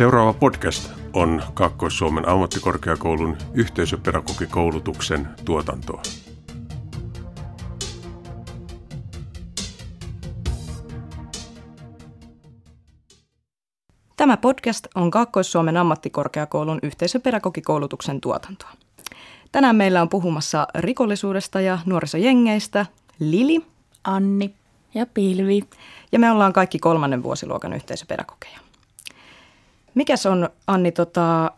Seuraava podcast on Kaakkois-Suomen ammattikorkeakoulun yhteisöpedagogikoulutuksen tuotantoa. Tämä podcast on Kaakkois-Suomen ammattikorkeakoulun yhteisöpedagogikoulutuksen tuotantoa. Tänään meillä on puhumassa rikollisuudesta ja nuorisojengeistä Lili, Anni ja Pilvi. Ja me ollaan kaikki kolmannen vuosiluokan yhteisöpedagogeja. Mikäs on, Anni, tota,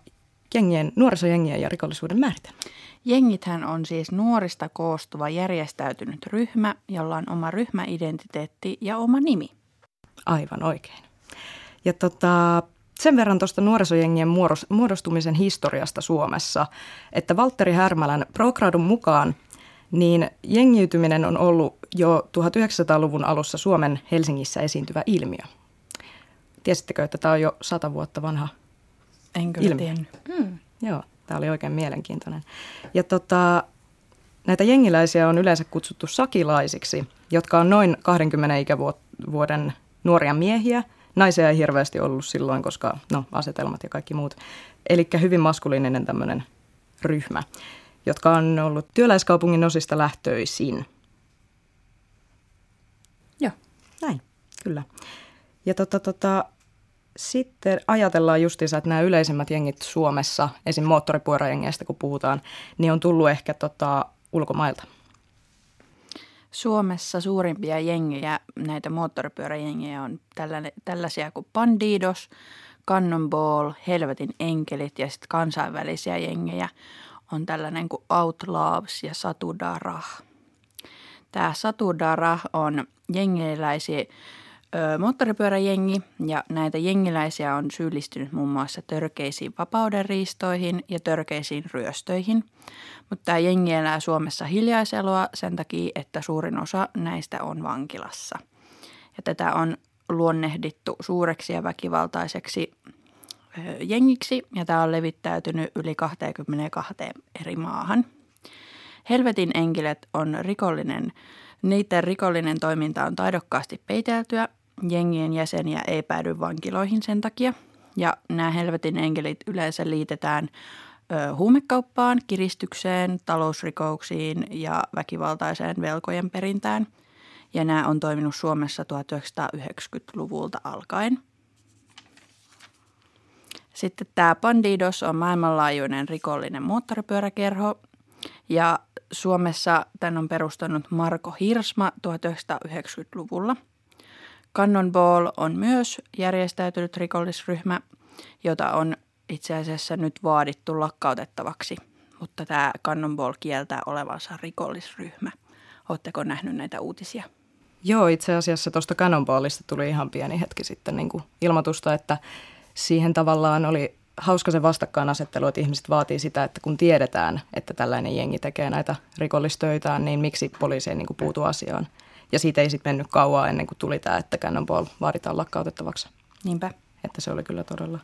jengien, nuorisojengien ja rikollisuuden määritelmä? Jengithän on siis nuorista koostuva järjestäytynyt ryhmä, jolla on oma ryhmäidentiteetti ja oma nimi. Aivan oikein. Ja tota, sen verran tuosta nuorisojengien muodostumisen historiasta Suomessa, että Valtteri Härmälän Progradun mukaan niin jengiytyminen on ollut jo 1900-luvun alussa Suomen Helsingissä esiintyvä ilmiö. Tiesittekö, että tämä on jo sata vuotta vanha Enkö ilmiö? Mm. Joo, tämä oli oikein mielenkiintoinen. Ja tota, näitä jengiläisiä on yleensä kutsuttu sakilaisiksi, jotka on noin 20 ikävuoden nuoria miehiä. Naisia ei hirveästi ollut silloin, koska no, asetelmat ja kaikki muut. Eli hyvin maskuliininen tämmöinen ryhmä, jotka on ollut työläiskaupungin osista lähtöisin. Joo. Näin, kyllä. Ja tota, tota, sitten ajatellaan justiinsa, että nämä yleisimmät jengit Suomessa, esim. moottoripyöräjengeistä kun puhutaan, niin on tullut ehkä tota, ulkomailta. Suomessa suurimpia jengejä, näitä moottoripyöräjengejä on tällaisia kuin Bandidos, Cannonball, Helvetin enkelit ja sitten kansainvälisiä jengejä on tällainen kuin Outlaws ja Satudarah. Tämä Satudarah on jengeiläisiä moottoripyöräjengi ja näitä jengiläisiä on syyllistynyt muun muassa törkeisiin vapaudenriistoihin ja törkeisiin ryöstöihin. Mutta tämä jengi elää Suomessa hiljaiseloa sen takia, että suurin osa näistä on vankilassa. Ja tätä on luonnehdittu suureksi ja väkivaltaiseksi jengiksi ja tämä on levittäytynyt yli 22 eri maahan. Helvetin enkilet on rikollinen, niiden rikollinen toiminta on taidokkaasti peiteltyä jengien jäseniä ei päädy vankiloihin sen takia. Ja nämä helvetin enkelit yleensä liitetään ö, huumekauppaan, kiristykseen, talousrikouksiin ja väkivaltaiseen velkojen perintään. Ja nämä on toiminut Suomessa 1990-luvulta alkaen. Sitten tämä Bandidos on maailmanlaajuinen rikollinen moottoripyöräkerho ja Suomessa tämän on perustanut Marko Hirsma 1990-luvulla – Cannonball on myös järjestäytynyt rikollisryhmä, jota on itse asiassa nyt vaadittu lakkautettavaksi, mutta tämä Cannonball kieltää olevansa rikollisryhmä. Oletteko nähnyt näitä uutisia? Joo, itse asiassa tuosta Cannonballista tuli ihan pieni hetki sitten niin kuin ilmoitusta, että siihen tavallaan oli hauska se vastakkainasettelu, että ihmiset vaatii sitä, että kun tiedetään, että tällainen jengi tekee näitä rikollistöitään, niin miksi poliisi ei niin kuin puutu asiaan. Ja siitä ei sitten mennyt kauaa ennen kuin tuli tämä, että Cannonball vaaditaan lakkautettavaksi. Niinpä. Että se oli kyllä todella.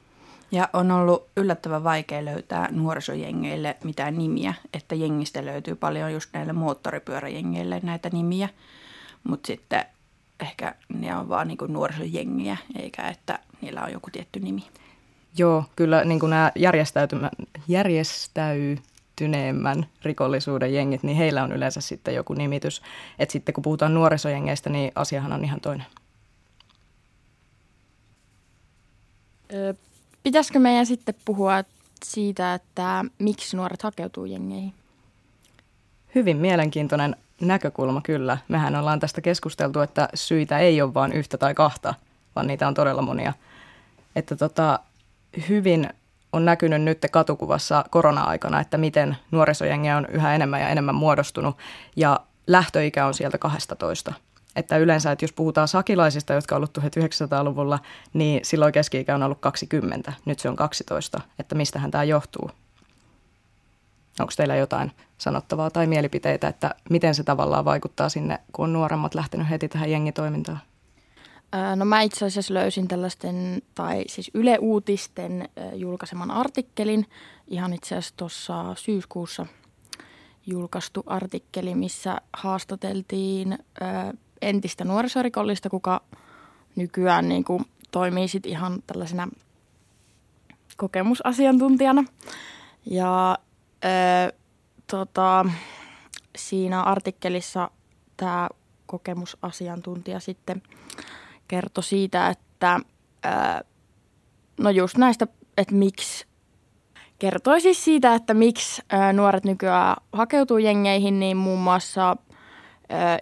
Ja on ollut yllättävän vaikea löytää nuorisojengeille mitään nimiä, että jengistä löytyy paljon just näille moottoripyöräjengeille näitä nimiä, mutta sitten ehkä ne on vaan niin nuorisojengiä, eikä että niillä on joku tietty nimi. Joo, kyllä niin kuin nämä järjestäy, kehittyneemmän rikollisuuden jengit, niin heillä on yleensä sitten joku nimitys. Että sitten kun puhutaan nuorisojengeistä, niin asiahan on ihan toinen. Pitäisikö meidän sitten puhua siitä, että miksi nuoret hakeutuu jengeihin? Hyvin mielenkiintoinen näkökulma kyllä. Mehän ollaan tästä keskusteltu, että syitä ei ole vain yhtä tai kahta, vaan niitä on todella monia. Että tota, hyvin on näkynyt nyt katukuvassa korona-aikana, että miten nuorisojengejä on yhä enemmän ja enemmän muodostunut ja lähtöikä on sieltä 12. Että yleensä, että jos puhutaan sakilaisista, jotka on ollut 1900-luvulla, niin silloin keski-ikä on ollut 20, nyt se on 12. Että mistähän tämä johtuu? Onko teillä jotain sanottavaa tai mielipiteitä, että miten se tavallaan vaikuttaa sinne, kun on nuoremmat lähtenyt heti tähän jengitoimintaan? No mä itse asiassa löysin tällaisten, tai siis Yle Uutisten julkaiseman artikkelin, ihan itse asiassa tuossa syyskuussa julkaistu artikkeli, missä haastateltiin entistä nuorisorikollista, kuka nykyään niin kuin toimii sit ihan tällaisena kokemusasiantuntijana. Ja ö, tota, siinä artikkelissa tämä kokemusasiantuntija sitten kertoi siitä, että ö, no just näistä, että miksi kertoi siis siitä, että miksi nuoret nykyään hakeutuu jengeihin, niin muun muassa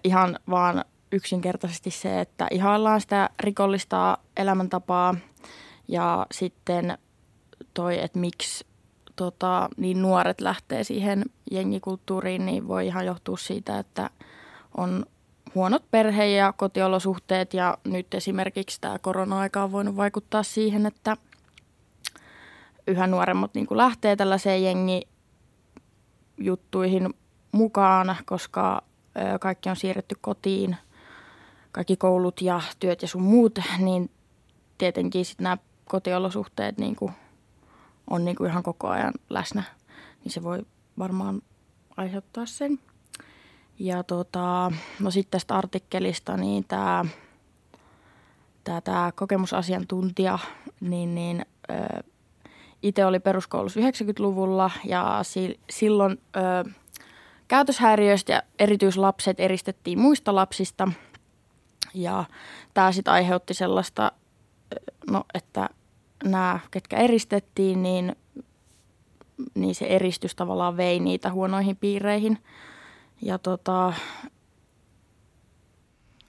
ihan vaan yksinkertaisesti se, että ihaillaan sitä rikollista elämäntapaa ja sitten toi, että miksi tota, niin nuoret lähtee siihen jengikulttuuriin, niin voi ihan johtua siitä, että on huonot perhe- ja kotiolosuhteet ja nyt esimerkiksi tämä korona-aika on voinut vaikuttaa siihen, että yhä nuoremmat niin kuin lähtee tällaiseen jengijuttuihin mukaan, koska kaikki on siirretty kotiin, kaikki koulut ja työt ja sun muut, niin tietenkin sitten nämä kotiolosuhteet niin kuin on niin kuin ihan koko ajan läsnä, niin se voi varmaan aiheuttaa sen. Ja tota, no sitten tästä artikkelista, niin tämä tää, tää kokemusasiantuntija, niin, niin itse oli peruskoulussa 90-luvulla ja si, silloin ö, käytöshäiriöistä ja erityislapset eristettiin muista lapsista. Ja tämä sitten aiheutti sellaista, no, että nämä, ketkä eristettiin, niin, niin se eristys tavallaan vei niitä huonoihin piireihin. Ja tota...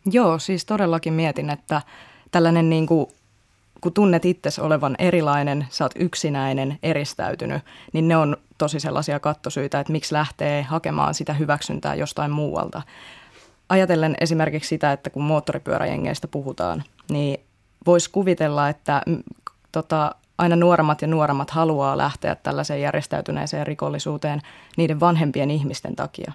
Joo, siis todellakin mietin, että tällainen niin kuin kun tunnet itsesi olevan erilainen, sä oot yksinäinen, eristäytynyt, niin ne on tosi sellaisia kattosyitä, että miksi lähtee hakemaan sitä hyväksyntää jostain muualta. Ajatellen esimerkiksi sitä, että kun moottoripyöräjengeistä puhutaan, niin voisi kuvitella, että tota, aina nuoremmat ja nuoremmat haluaa lähteä tällaiseen järjestäytyneeseen rikollisuuteen niiden vanhempien ihmisten takia.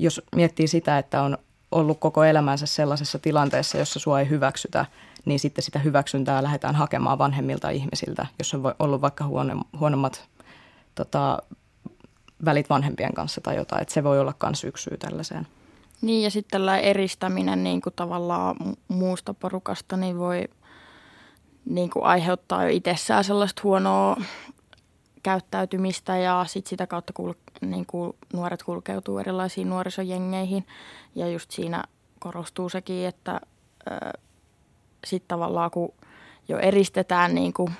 Jos miettii sitä, että on ollut koko elämänsä sellaisessa tilanteessa, jossa sua ei hyväksytä, niin sitten sitä hyväksyntää lähdetään hakemaan vanhemmilta ihmisiltä, jos on ollut vaikka huono, huonommat tota, välit vanhempien kanssa tai jotain. Että se voi olla myös yksi syy tällaiseen. Niin ja sitten tällä eristäminen niin kuin tavallaan muusta porukasta niin voi niin kuin aiheuttaa jo itsessään sellaista huonoa käyttäytymistä ja sit sitä kautta niin kuin nuoret kulkeutuu erilaisiin nuorisojengeihin. Ja just siinä korostuu sekin, että sitten tavallaan kun jo eristetään niin kuin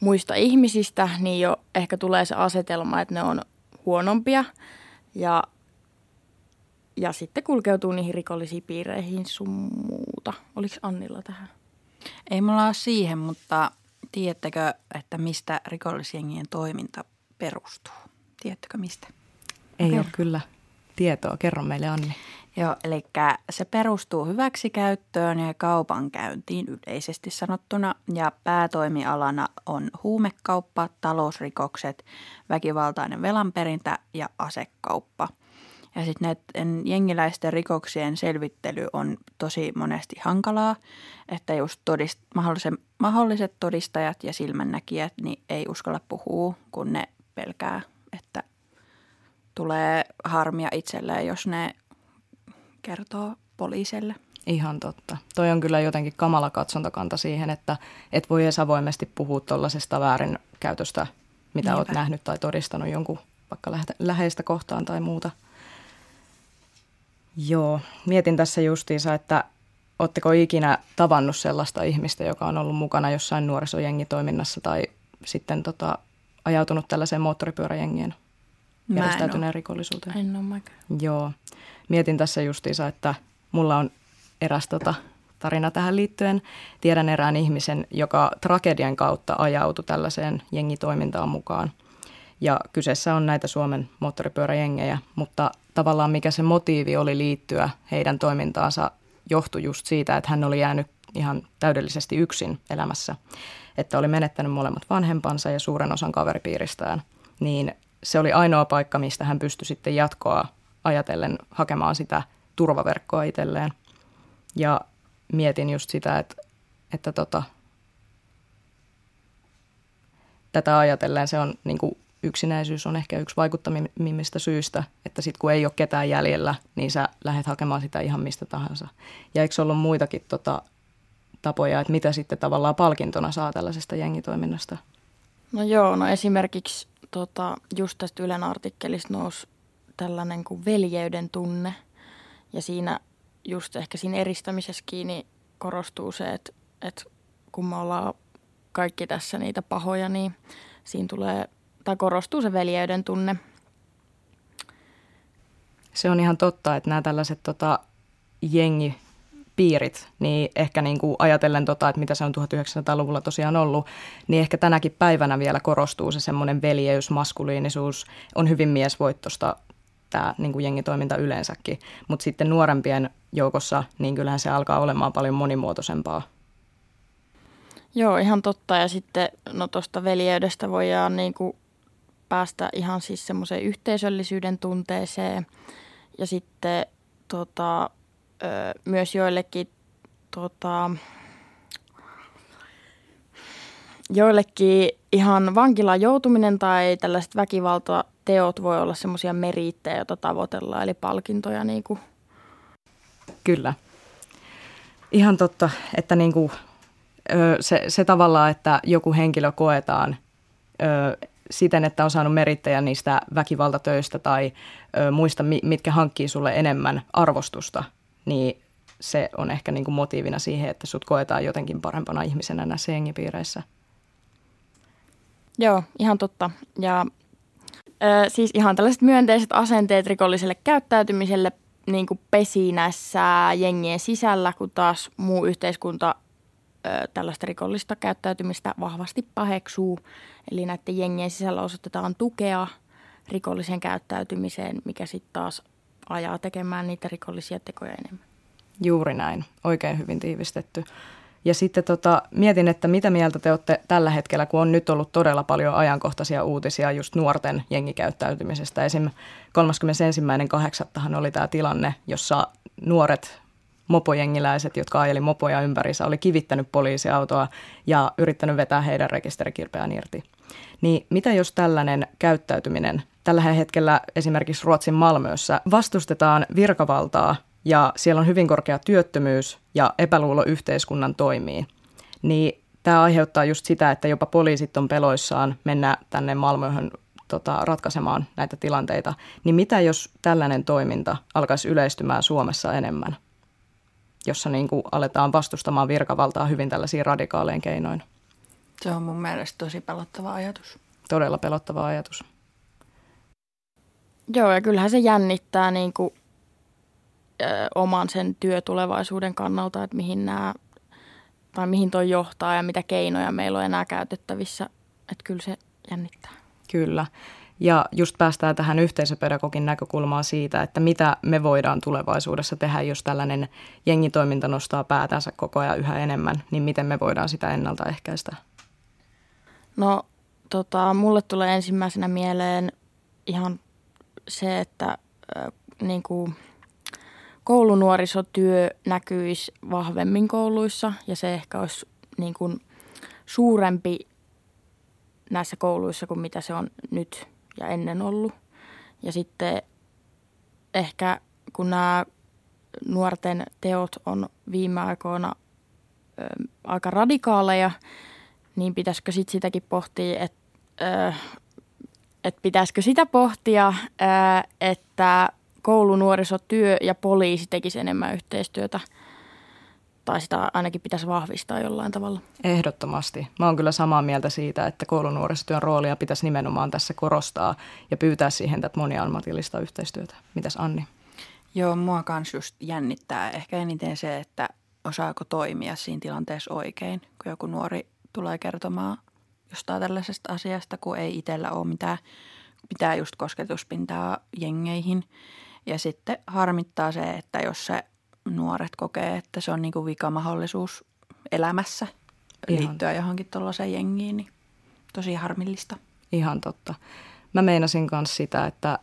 muista ihmisistä, niin jo ehkä tulee se asetelma, että ne on huonompia ja, ja sitten kulkeutuu niihin rikollisiin piireihin sun muuta. Oliko Annilla tähän? Ei mulla ole siihen, mutta tiedättekö, että mistä rikollisjengien toiminta perustuu? Tiedättekö mistä? Ei okay. ole kyllä tietoa. Kerro meille Anni. Joo, eli se perustuu hyväksikäyttöön ja kaupankäyntiin yleisesti sanottuna ja päätoimialana on huumekauppa, talousrikokset, väkivaltainen velanperintä ja asekauppa. Ja sitten näiden jengiläisten rikoksien selvittely on tosi monesti hankalaa, että just todist, mahdolliset todistajat ja silmännäkijät niin ei uskalla puhua, kun ne pelkää, että tulee harmia itselleen, jos ne kertoo poliisille. Ihan totta. Toi on kyllä jotenkin kamala katsontakanta siihen, että et voi edes avoimesti puhua tuollaisesta väärinkäytöstä, mitä Niinpä. olet nähnyt tai todistanut jonkun vaikka läheistä kohtaan tai muuta. Joo, mietin tässä justiinsa, että Oletteko ikinä tavannut sellaista ihmistä, joka on ollut mukana jossain nuorisojengitoiminnassa tai sitten tota, ajautunut tällaiseen moottoripyöräjengien järjestäytyneen rikollisuuteen? En ole Joo. Mietin tässä justiinsa, että mulla on eräs tota, tarina tähän liittyen. Tiedän erään ihmisen, joka tragedian kautta ajautui tällaiseen jengitoimintaan mukaan. Ja kyseessä on näitä Suomen moottoripyöräjengejä, mutta tavallaan mikä se motiivi oli liittyä heidän toimintaansa johtui just siitä, että hän oli jäänyt ihan täydellisesti yksin elämässä. Että oli menettänyt molemmat vanhempansa ja suuren osan kaveripiiristään. Niin se oli ainoa paikka, mistä hän pystyi sitten jatkoa ajatellen hakemaan sitä turvaverkkoa itselleen. Ja mietin just sitä, että, että tota, tätä ajatellen se on niin kuin yksinäisyys on ehkä yksi vaikuttamimmista syistä, että sitten kun ei ole ketään jäljellä, niin sä lähdet hakemaan sitä ihan mistä tahansa. Ja eikö ollut muitakin tota, tapoja, että mitä sitten tavallaan palkintona saa tällaisesta jengitoiminnasta? No joo, no esimerkiksi tota, just tästä Ylen artikkelista nousi tällainen kuin veljeyden tunne. Ja siinä just ehkä siinä eristämisessä kiinni korostuu se, että, että kun me ollaan kaikki tässä niitä pahoja, niin siinä tulee, tai korostuu se veljeyden tunne. Se on ihan totta, että nämä tällaiset tota, jengi piirit, niin ehkä niin kuin ajatellen tota, että mitä se on 1900-luvulla tosiaan ollut, niin ehkä tänäkin päivänä vielä korostuu se semmoinen veljeys, maskuliinisuus, on hyvin miesvoittosta tämä niin kuin jengitoiminta yleensäkin, mutta sitten nuorempien joukossa, niin kyllähän se alkaa olemaan paljon monimuotoisempaa. Joo, ihan totta. Ja sitten no tuosta veljeydestä voidaan niin kuin päästä ihan siis semmoiseen yhteisöllisyyden tunteeseen. Ja sitten tota, myös joillekin tota, joillekin ihan vankilaan joutuminen tai tällaiset väkivaltateot voi olla semmoisia meriittejä, joita tavoitellaan, eli palkintoja. Niin kuin. Kyllä. Ihan totta, että niin kuin, se, se tavallaan, että joku henkilö koetaan siten, että on saanut merittäjä niistä väkivaltatöistä tai muista, mitkä hankkii sulle enemmän arvostusta – niin se on ehkä niin kuin motiivina siihen, että sut koetaan jotenkin parempana ihmisenä näissä jengipiireissä. Joo, ihan totta. Ja ö, siis ihan tällaiset myönteiset asenteet rikolliselle käyttäytymiselle niin kuin pesi näissä jengien sisällä, kun taas muu yhteiskunta ö, tällaista rikollista käyttäytymistä vahvasti paheksuu. Eli näiden jengien sisällä osoitetaan tukea rikolliseen käyttäytymiseen, mikä sitten taas ajaa tekemään niitä rikollisia tekoja enemmän. Juuri näin, oikein hyvin tiivistetty. Ja sitten tota, mietin, että mitä mieltä te olette tällä hetkellä, kun on nyt ollut todella paljon ajankohtaisia uutisia just nuorten jengikäyttäytymisestä. Esim. 31.8. oli tämä tilanne, jossa nuoret mopojengiläiset, jotka ajeli mopoja ympärissä, oli kivittänyt poliisiautoa ja yrittänyt vetää heidän rekisterikilpeään irti. Niin mitä jos tällainen käyttäytyminen tällä hetkellä esimerkiksi Ruotsin Malmössä vastustetaan virkavaltaa ja siellä on hyvin korkea työttömyys ja epäluulo yhteiskunnan toimii, niin tämä aiheuttaa just sitä, että jopa poliisit on peloissaan mennä tänne Malmöhön tota, ratkaisemaan näitä tilanteita. Niin mitä jos tällainen toiminta alkaisi yleistymään Suomessa enemmän, jossa niin kuin aletaan vastustamaan virkavaltaa hyvin tällaisiin radikaalein keinoin? Se on mun mielestä tosi pelottava ajatus. Todella pelottava ajatus. Joo, ja kyllähän se jännittää niin kuin, ö, oman sen työtulevaisuuden kannalta, että mihin nämä, tai mihin toi johtaa ja mitä keinoja meillä on enää käytettävissä. Että kyllä se jännittää. Kyllä. Ja just päästään tähän yhteisöpedagogin näkökulmaan siitä, että mitä me voidaan tulevaisuudessa tehdä, jos tällainen jengitoiminta nostaa päätänsä koko ajan yhä enemmän, niin miten me voidaan sitä ennaltaehkäistä? No, tota, mulle tulee ensimmäisenä mieleen ihan se, että äh, niin kuin koulunuorisotyö näkyisi vahvemmin kouluissa ja se ehkä olisi niin kuin suurempi näissä kouluissa kuin mitä se on nyt ja ennen ollut. Ja sitten ehkä kun nämä nuorten teot on viime aikoina ö, aika radikaaleja, niin pitäisikö sit sitäkin pohtia, että että pitäisikö sitä pohtia, että koulunuorisotyö ja poliisi tekisi enemmän yhteistyötä tai sitä ainakin pitäisi vahvistaa jollain tavalla. Ehdottomasti. Mä oon kyllä samaa mieltä siitä, että koulunuorisotyön roolia pitäisi nimenomaan tässä korostaa ja pyytää siihen tätä moniammatillista yhteistyötä. Mitäs Anni? Joo, mua kans just jännittää ehkä eniten se, että osaako toimia siinä tilanteessa oikein, kun joku nuori tulee kertomaan jostain tällaisesta asiasta, kun ei itsellä ole mitään, mitään just kosketuspintaa jengeihin. Ja sitten harmittaa se, että jos se nuoret kokee, että se on niin kuin vikamahdollisuus elämässä Ihan. liittyä johonkin tuollaiseen jengiin, niin tosi harmillista. Ihan totta. Mä meinasin myös sitä, että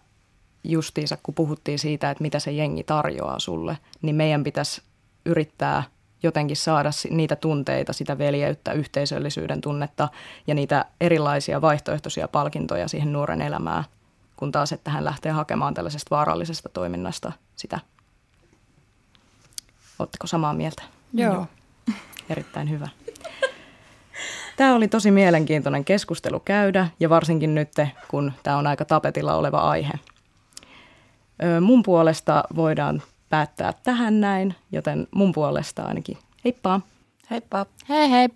justiinsa kun puhuttiin siitä, että mitä se jengi tarjoaa sulle, niin meidän pitäisi yrittää – jotenkin saada niitä tunteita, sitä veljeyttä, yhteisöllisyyden tunnetta ja niitä erilaisia vaihtoehtoisia palkintoja siihen nuoren elämään, kun taas, että hän lähtee hakemaan tällaisesta vaarallisesta toiminnasta sitä. Oletteko samaa mieltä? Joo. Joo. Erittäin hyvä. Tämä oli tosi mielenkiintoinen keskustelu käydä ja varsinkin nyt, kun tämä on aika tapetilla oleva aihe. Mun puolesta voidaan päättää tähän näin, joten mun puolesta ainakin heippa! Heippa! Hei hei!